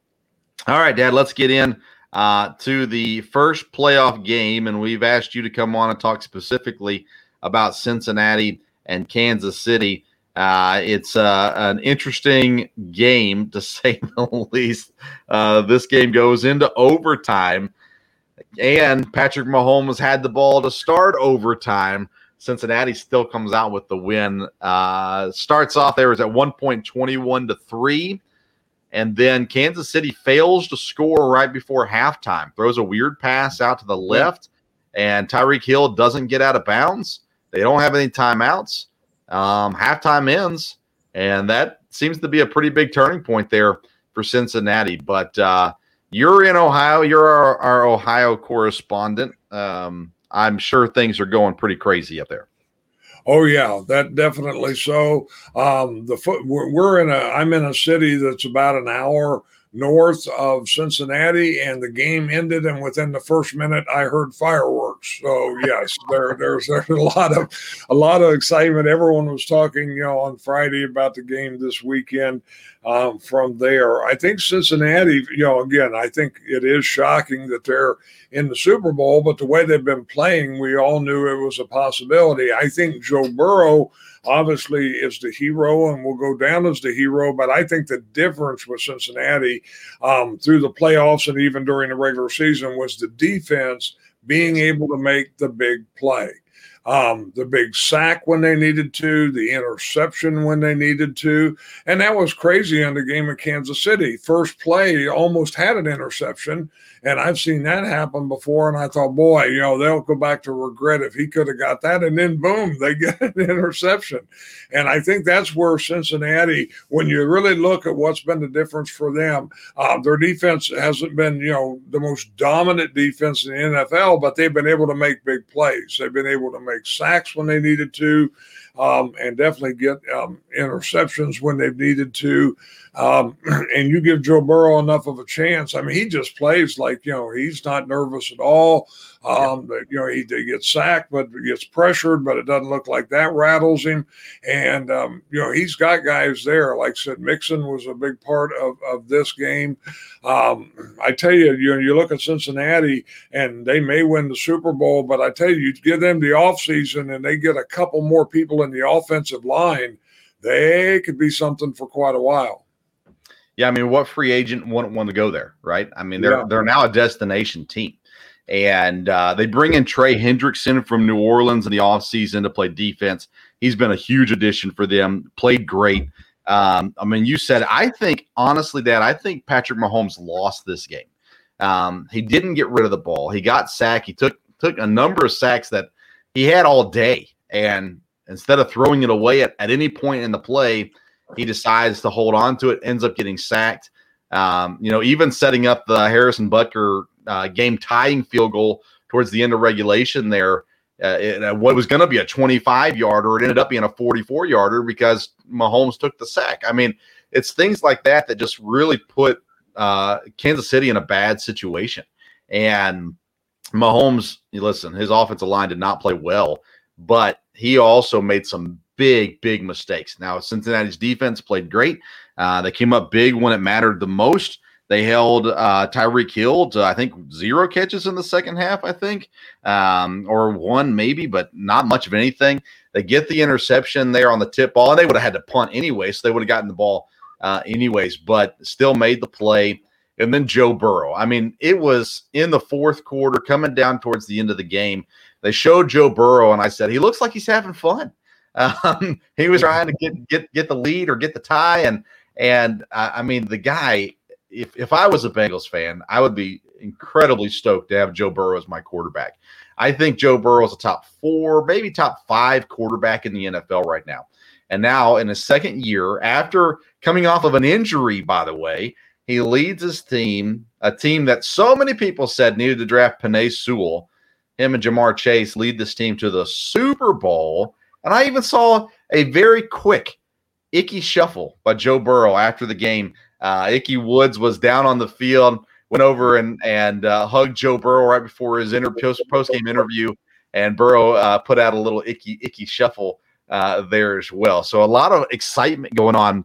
S4: All right, Dad, let's get in uh, to the first playoff game, and we've asked you to come on and talk specifically about Cincinnati and Kansas City. Uh, it's uh, an interesting game to say the least. Uh, this game goes into overtime, and Patrick Mahomes had the ball to start overtime. Cincinnati still comes out with the win. Uh, starts off there is at one point twenty one to three. And then Kansas City fails to score right before halftime, throws a weird pass out to the left, and Tyreek Hill doesn't get out of bounds. They don't have any timeouts. Um, halftime ends, and that seems to be a pretty big turning point there for Cincinnati. But uh, you're in Ohio, you're our, our Ohio correspondent. Um, I'm sure things are going pretty crazy up there.
S7: Oh yeah, that definitely so. Um, the foot we're in a I'm in a city that's about an hour north of Cincinnati, and the game ended, and within the first minute, I heard fireworks. So yes, there there's there's a lot of a lot of excitement. Everyone was talking, you know, on Friday about the game this weekend. Um, from there, I think Cincinnati, you know, again, I think it is shocking that they're in the Super Bowl, but the way they've been playing, we all knew it was a possibility. I think Joe Burrow obviously is the hero and will go down as the hero. But I think the difference with Cincinnati um, through the playoffs and even during the regular season was the defense being able to make the big play. Um, the big sack when they needed to, the interception when they needed to. And that was crazy on the game of Kansas City. First play almost had an interception. And I've seen that happen before. And I thought, boy, you know, they'll go back to regret if he could have got that. And then boom, they get an interception. And I think that's where Cincinnati, when you really look at what's been the difference for them, uh, their defense hasn't been, you know, the most dominant defense in the NFL, but they've been able to make big plays. They've been able to make sacks when they needed to um, and definitely get um, interceptions when they've needed to. Um, and you give Joe Burrow enough of a chance. I mean, he just plays like, you know, he's not nervous at all. Um, but, you know, he, he gets sacked, but gets pressured, but it doesn't look like that rattles him. And, um, you know, he's got guys there. Like I said, Mixon was a big part of, of this game. Um, I tell you, you you look at Cincinnati and they may win the Super Bowl, but I tell you, you give them the offseason and they get a couple more people in the offensive line, they could be something for quite a while.
S4: Yeah, I mean, what free agent wouldn't want to go there, right? I mean, they're yeah. they're now a destination team. And uh, they bring in Trey Hendrickson from New Orleans in the offseason to play defense. He's been a huge addition for them, played great. Um, I mean, you said, I think, honestly, Dad, I think Patrick Mahomes lost this game. Um, he didn't get rid of the ball. He got sacked. He took took a number of sacks that he had all day. And instead of throwing it away at, at any point in the play, he decides to hold on to it, ends up getting sacked. Um, you know, even setting up the Harrison Butker uh, game tying field goal towards the end of regulation there. Uh, it, uh, what was going to be a 25 yarder, it ended up being a 44 yarder because Mahomes took the sack. I mean, it's things like that that just really put uh, Kansas City in a bad situation. And Mahomes, listen, his offensive line did not play well, but he also made some big, big mistakes. Now, Cincinnati's defense played great. Uh, they came up big when it mattered the most. They held uh, Tyreek Hill to I think zero catches in the second half, I think, um, or one maybe, but not much of anything. They get the interception there on the tip ball, and they would have had to punt anyway, so they would have gotten the ball uh, anyways, but still made the play. And then Joe Burrow. I mean, it was in the fourth quarter, coming down towards the end of the game. They showed Joe Burrow, and I said he looks like he's having fun. Um, he was trying to get get get the lead or get the tie, and and uh, I mean the guy if if I was a Bengals fan, I would be incredibly stoked to have Joe Burrow as my quarterback. I think Joe Burrow is a top four, maybe top five quarterback in the NFL right now. And now, in his second year, after coming off of an injury, by the way, he leads his team, a team that so many people said needed to draft Penei Sewell. Him and Ja'Marr Chase lead this team to the Super Bowl. And I even saw a very quick Ickey Shuffle by Joe Burrow after the game uh, Ickey Woods was down on the field, went over and and uh, hugged Joe Burrow right before his inter- post game interview, and Burrow uh, put out a little icky Ickey Shuffle uh, there as well. So a lot of excitement going on.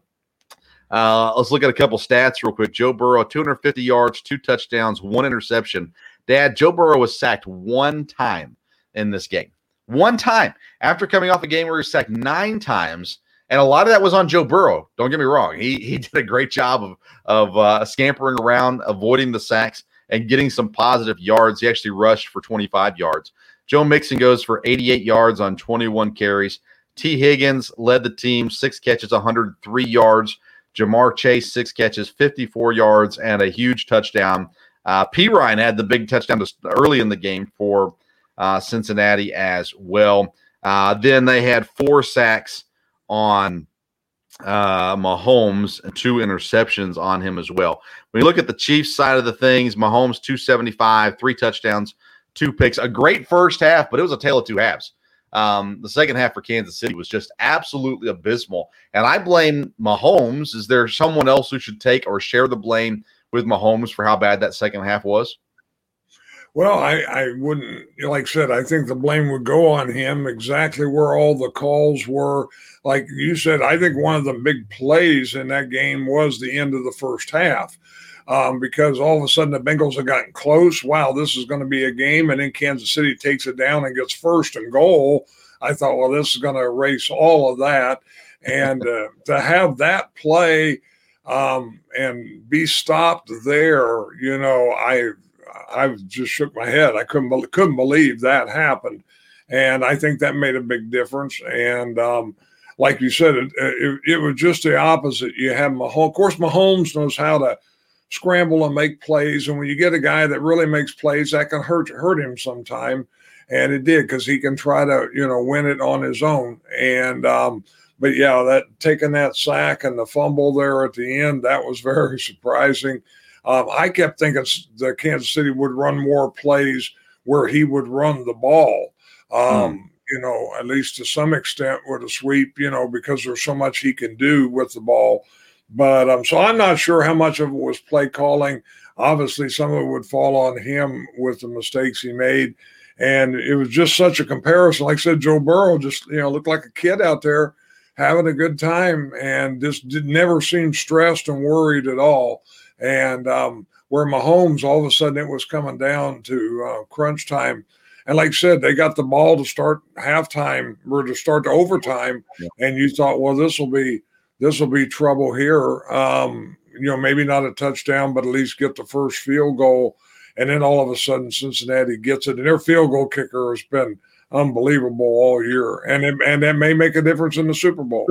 S4: Uh, let's look at a couple stats real quick. Joe Burrow, 250 yards, two touchdowns, one interception. Dad, Joe Burrow was sacked one time in this game. One time after coming off a game where he sacked nine times and a lot of that was on Joe Burrow. Don't get me wrong; he he did a great job of of uh, scampering around, avoiding the sacks, and getting some positive yards. He actually rushed for 25 yards. Joe Mixon goes for 88 yards on 21 carries. Tee Higgins led the team, six catches, 103 yards. Ja'Marr Chase, six catches, 54 yards, and a huge touchdown. Uh, Ryan had the big touchdown early in the game for uh, Cincinnati as well. Uh, then they had four sacks on uh, Mahomes and two interceptions on him as well. When you look at the Chiefs side of the things, Mahomes 275, three touchdowns, two picks, a great first half, but it was a tale of two halves. Um, the second half for Kansas City was just absolutely abysmal. And I blame Mahomes. Is there someone else who should take or share the blame with Mahomes for how bad that second half was?
S7: Well, I, I wouldn't, like I said, I think the blame would go on him exactly where all the calls were. Like you said, I think one of the big plays in that game was the end of the first half um, because all of a sudden the Bengals have gotten close. Wow, this is going to be a game. And then Kansas City takes it down and gets first and goal. I thought, well, this is going to erase all of that. And uh, to have that play um, and be stopped there, you know, I I just shook my head. I couldn't couldn't believe that happened, and I think that made a big difference. And um, like you said, it, it, it, was just the opposite. You have Mahomes. Of course, Mahomes knows how to scramble and make plays, and when you get a guy that really makes plays, that can hurt hurt him sometime. And it did because he can try to you know win it on his own. And um, but yeah, that taking that sack and the fumble there at the end that was very surprising. Um, I kept thinking the Kansas City would run more plays where he would run the ball. Um, mm. You know, at least to some extent with a sweep. You know, because there's so much he can do with the ball. But um, so I'm not sure how much of it was play calling. Obviously, some of it would fall on him with the mistakes he made. And it was just such a comparison. Like I said, Joe Burrow just, you know, looked like a kid out there having a good time and just did, never seemed stressed and worried at all. And um, where Mahomes, all of a sudden, it was coming down to uh, crunch time. And like I said, they got the ball to start halftime or to start the overtime, yeah. and you thought, well, this will be this will be trouble here. Um, you know, maybe not a touchdown, but at least get the first field goal. And then all of a sudden, Cincinnati gets it, and their field goal kicker has been unbelievable all year, and it, and that may make a difference in the Super Bowl.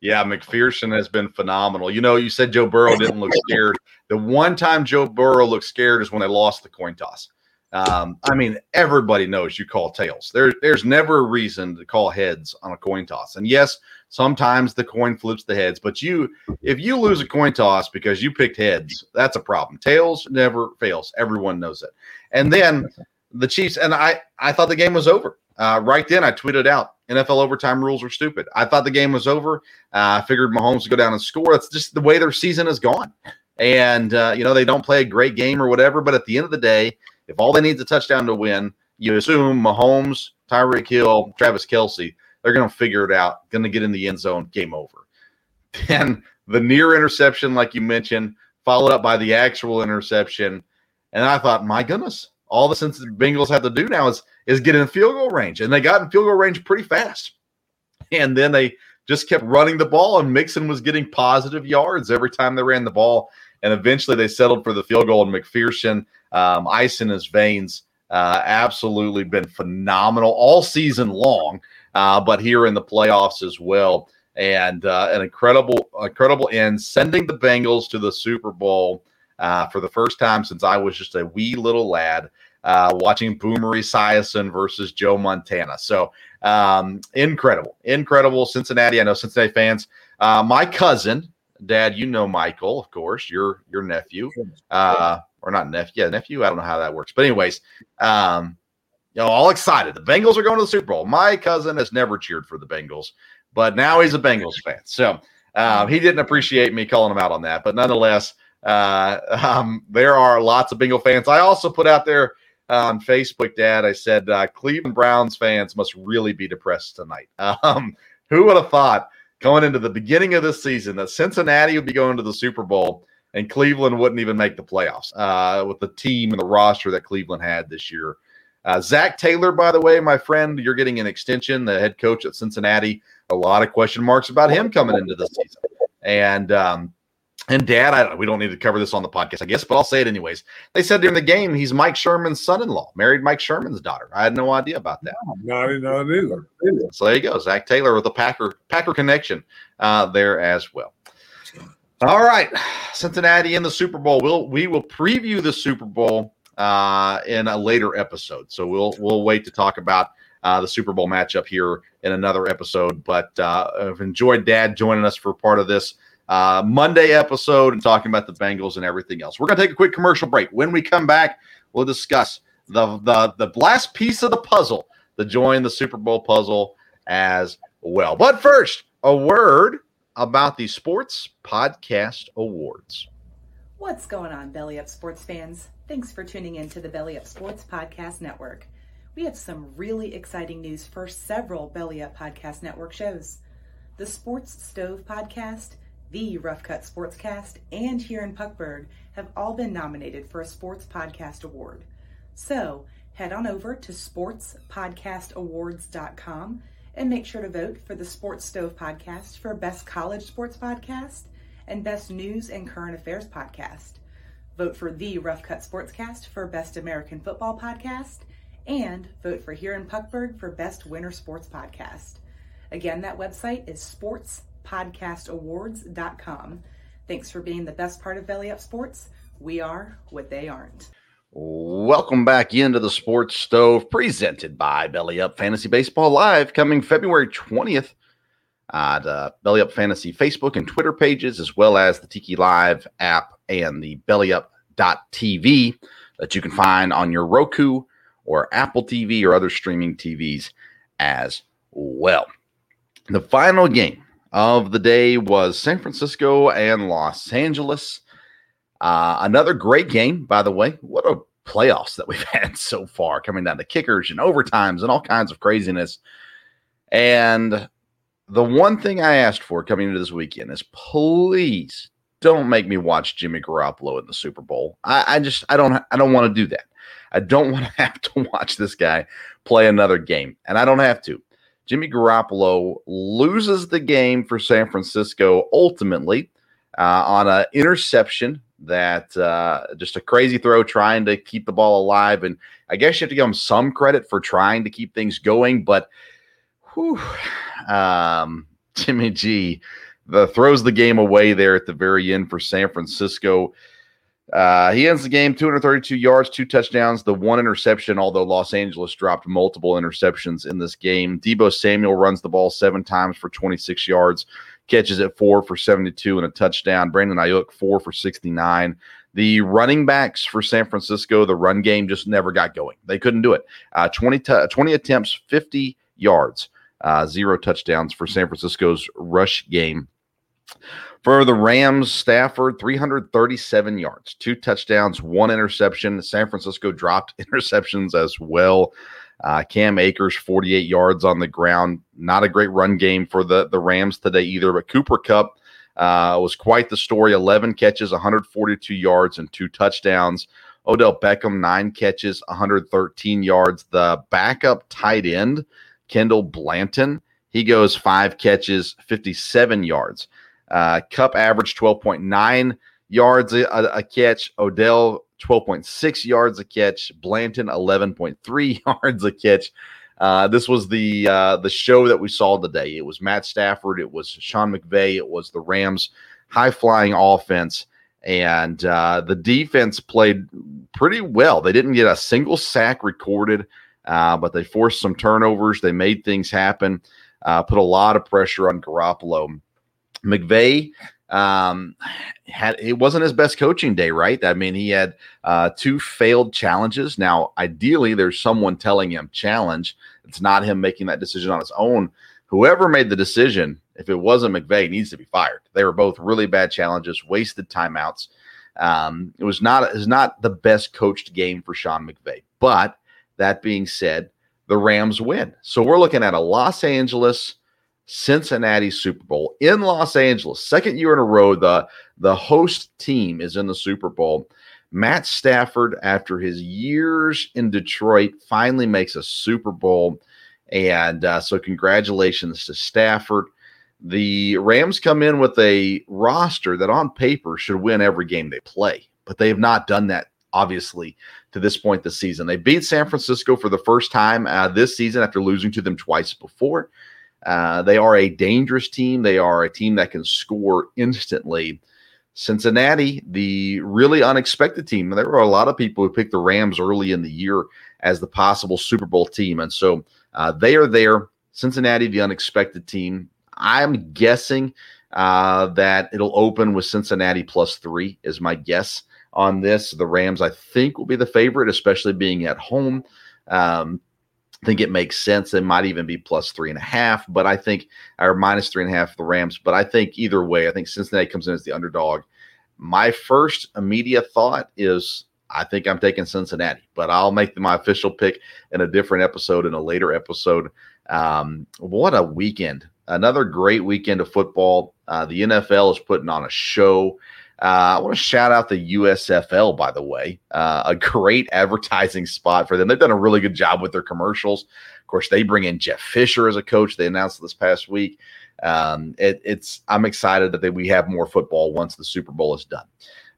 S4: Yeah, McPherson has been phenomenal. You know, you said Joe Burrow didn't look scared. The one time Joe Burrow looked scared is when they lost the coin toss. Um, I mean, everybody knows you call tails. There, there's never a reason to call heads on a coin toss. And yes, sometimes the coin flips the heads, but you, if you lose a coin toss because you picked heads, that's a problem. Tails never fails. Everyone knows it. And then the Chiefs, and I, I thought the game was over. Uh, right then, I tweeted out NFL overtime rules are stupid. I thought the game was over. Uh, I figured Mahomes would go down and score. That's just the way their season has gone. And, uh, you know, they don't play a great game or whatever. But at the end of the day, if all they need is a touchdown to win, you assume Mahomes, Tyreek Hill, Travis Kelce, they're going to figure it out, going to get in the end zone, game over. Then the near interception, like you mentioned, followed up by the actual interception. And I thought, my goodness, all the sense the Bengals have to do now is is get in field goal range, and they got in field goal range pretty fast. And then they just kept running the ball, and Mixon was getting positive yards every time they ran the ball. And eventually, they settled for the field goal. And McPherson, um, ice in his veins, uh, absolutely been phenomenal all season long, uh, but here in the playoffs as well. And uh, an incredible, incredible end, sending the Bengals to the Super Bowl uh, for the first time since I was just a wee little lad uh, watching Boomer Esiason versus Joe Montana. So um, incredible, incredible Cincinnati. I know Cincinnati fans. Uh, my cousin, Dad, you know Michael, of course, your your nephew, uh, or not nephew, yeah, nephew. I don't know how that works, but anyways, um, you know, all excited. The Bengals are going to the Super Bowl. My cousin has never cheered for the Bengals, but now he's a Bengals fan. So um, he didn't appreciate me calling him out on that, but nonetheless, uh, um, there are lots of Bengal fans. I also put out there on Facebook, Dad. I said uh, Cleveland Browns fans must really be depressed tonight. Um, who would have thought going into the beginning of this season that Cincinnati would be going to the Super Bowl and Cleveland wouldn't even make the playoffs uh, with the team and the roster that Cleveland had this year. Uh, Zac Taylor, by the way, my friend, you're getting an extension, the head coach at Cincinnati. A lot of question marks about him coming into the season. And um, and dad, I, we don't need to cover this on the podcast, I guess, but I'll say it anyways. They said during the game he's Mike Sherman's son-in-law, married Mike Sherman's daughter. I had no idea about that.
S7: No, I didn't know it either.
S4: So there you go, Zac Taylor with the Packer Packer connection uh, there as well. All right, Cincinnati in the Super Bowl. We'll we will preview the Super Bowl uh, in a later episode. So we'll we'll wait to talk about uh, the Super Bowl matchup here in another episode. But uh, I've enjoyed Dad joining us for part of this uh, Monday episode and talking about the Bengals and everything else. We're going to take a quick commercial break. When we come back, we'll discuss the, the, the last piece of the puzzle to join the Super Bowl puzzle as well. But first, a word about the Sports Podcast Awards.
S10: What's going on, Belly Up sports fans? Thanks for tuning in to the Belly Up Sports Podcast Network. We have some really exciting news for several Belly Up Podcast Network shows. The Sports Stove Podcast, the Rough Cut Sportscast, and here in Puckburg have all been nominated for a Sports Podcast Award. So head on over to sportspodcastawards.com and make sure to vote for the Sports Stove Podcast for Best College Sports Podcast and Best News and Current Affairs Podcast. Vote for the Rough Cut Sportscast for Best American Football Podcast, and vote for Here in Puckburg for Best Winter Sports Podcast. Again, that website is sportspodcastawards.com. Thanks for being the best part of Belly Up Sports. We are what they aren't.
S4: Welcome back into the Sports Stove, presented by Belly Up Fantasy Baseball Live, coming February 20th at uh, Belly Up Fantasy Facebook and Twitter pages, as well as the Tiki Live app and the BellyUp.tv that you can find on your Roku or Apple TV or other streaming TVs as well. The final game of the day was San Francisco and Los Angeles. Uh, another great game, by the way. What a playoffs that we've had so far, coming down to kickers and overtimes and all kinds of craziness. And the one thing I asked for coming into this weekend is please don't make me watch Jimmy Garoppolo in the Super Bowl. I, I just I don't I don't want to do that. I don't want to have to watch this guy play another game, and I don't have to. Jimmy Garoppolo loses the game for San Francisco ultimately uh, on an interception that uh, just a crazy throw trying to keep the ball alive. And I guess you have to give him some credit for trying to keep things going. But whew, um, Jimmy G the, throws the game away there at the very end for San Francisco. Uh, he ends the game 232 yards, two touchdowns, the one interception, although Los Angeles dropped multiple interceptions in this game. Deebo Samuel runs the ball seven times for 26 yards catches at four for 72 and a touchdown. Brandon Aiyuk, four for 69. The running backs for San Francisco, the run game just never got going. They couldn't do it. Uh, 20, t- 20 attempts, 50 yards, uh, zero touchdowns for San Francisco's rush game. For the Rams, Stafford, 337 yards, two touchdowns, one interception. San Francisco dropped interceptions as well. Uh, Cam Akers, 48 yards on the ground. Not a great run game for the, the Rams today either, but Cooper Kupp uh, was quite the story 11 catches, 142 yards, and two touchdowns. Odell Beckham, nine catches, 113 yards. The backup tight end, Kendall Blanton, he goes five catches, 57 yards. Uh, Kupp averaged 12.9 yards a, a catch. Odell 12.6 yards a catch. Blanton 11.3 yards a catch. Uh, this was the uh, the show that we saw today. It was Matt Stafford. It was Sean McVay. It was the Rams' high flying offense, and uh, the defense played pretty well. They didn't get a single sack recorded, uh, but they forced some turnovers. They made things happen. Uh, put a lot of pressure on Garoppolo. McVay um, had it wasn't his best coaching day, right? I mean, he had uh, two failed challenges. Now, ideally, there's someone telling him challenge. It's not him making that decision on his own. Whoever made the decision, if it wasn't McVay, needs to be fired. They were both really bad challenges, wasted timeouts. Um, it was not was not the best coached game for Sean McVay. But that being said, the Rams win. So we're looking at a Los Angeles Cincinnati Super Bowl in Los Angeles. Second year in a row, the, the host team is in the Super Bowl. Matt Stafford, after his years in Detroit, finally makes a Super Bowl. And uh, so, congratulations to Stafford. The Rams come in with a roster that on paper should win every game they play, but they have not done that, obviously, to this point this season. They beat San Francisco for the first time uh, this season after losing to them twice before. Uh, they are a dangerous team. They are a team that can score instantly. Cincinnati, the really unexpected team. There were a lot of people who picked the Rams early in the year as the possible Super Bowl team. And so uh, they are there. Cincinnati, the unexpected team. I'm guessing uh, that it'll open with Cincinnati plus three, is my guess on this. The Rams, I think, will be the favorite, especially being at home. Um, I think it makes sense. It might even be plus three and a half, but I think, or minus three and a half for the Rams. But I think either way, I think Cincinnati comes in as the underdog. My first immediate thought is I think I'm taking Cincinnati, but I'll make my official pick in a different episode, in a later episode. Um, what a weekend! Another great weekend of football. Uh, the NFL is putting on a show. Uh, I want to shout out the USFL, by the way. Uh, a great advertising spot for them. They've done a really good job with their commercials. Of course, they bring in Jeff Fisher as a coach. They announced this past week. Um, it, it's I'm excited that they, we have more football once the Super Bowl is done.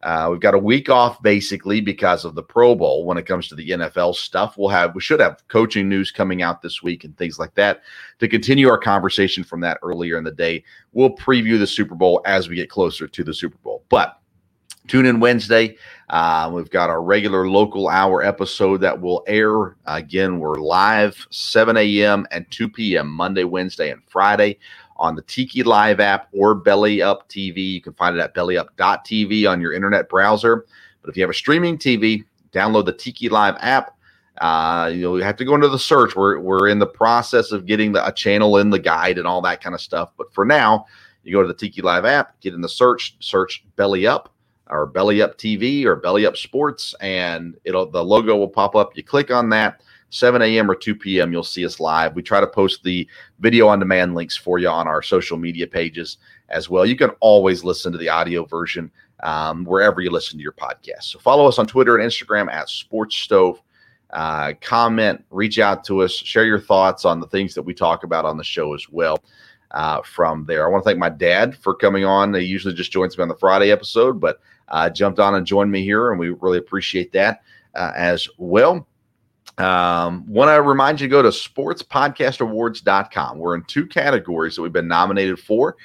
S4: Uh, we've got a week off basically because of the Pro Bowl. When it comes to the NFL stuff, we'll have we should have coaching news coming out this week and things like that to continue our conversation from that earlier in the day. We'll preview the Super Bowl as we get closer to the Super Bowl, but. Tune in Wednesday. Uh, we've got our regular local hour episode that will air. Again, we're live 7 a.m. and 2 p.m. Monday, Wednesday, and Friday on the Tiki Live app or Belly Up TV. You can find it at bellyup.tv on your internet browser. But if you have a streaming TV, download the Tiki Live app. Uh, you know, you have to go into the search. We're, we're in the process of getting the, a channel in the guide and all that kind of stuff. But for now, you go to the Tiki Live app, get in the search, search Belly Up or Belly Up TV or Belly Up Sports, and it'll the logo will pop up. You click on that 7 a.m. or 2 p.m., you'll see us live. We try to post the video on demand links for you on our social media pages as well. You can always listen to the audio version um, wherever you listen to your podcast. So follow us on Twitter and Instagram at Sports Stove. Uh, comment, reach out to us, share your thoughts on the things that we talk about on the show as well. Uh, from there, I want to thank my dad for coming on. He usually just joins me on the Friday episode, but uh, jumped on and joined me here, and we really appreciate that uh, as well. Um, want to remind you to go to sportspodcastawards.com. We're in two categories that we've been nominated for.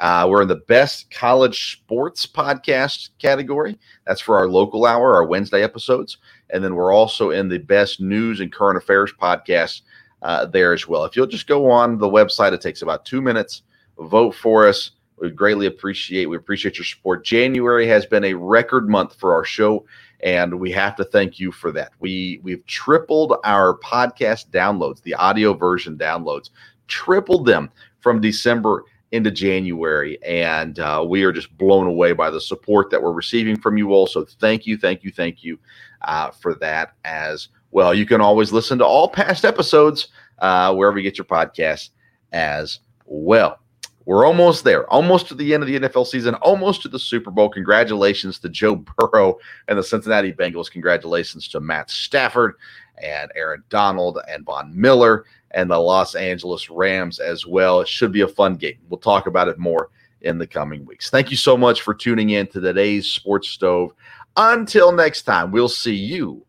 S4: Uh, we're in the best college sports podcast category. That's for our local hour, our Wednesday episodes. And then we're also in the best news and current affairs podcast uh, there as well. If you'll just go on the website, it takes about two minutes. Vote for us. We greatly appreciate. We appreciate your support. January has been a record month for our show and we have to thank you for that. We we've tripled our podcast downloads, the audio version downloads, tripled them from December into January, and uh, we are just blown away by the support that we're receiving from you all. So thank you, thank you, thank you uh, for that as well. You can always listen to all past episodes uh, wherever you get your podcasts as well. We're almost there, almost to the end of the NFL season, almost to the Super Bowl. Congratulations to Joe Burrow and the Cincinnati Bengals. Congratulations to Matt Stafford and Aaron Donald and Von Miller and the Los Angeles Rams as well. It should be a fun game. We'll talk about it more in the coming weeks. Thank you so much for tuning in to today's Sports Stove. Until next time, we'll see you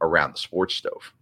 S4: around the Sports Stove.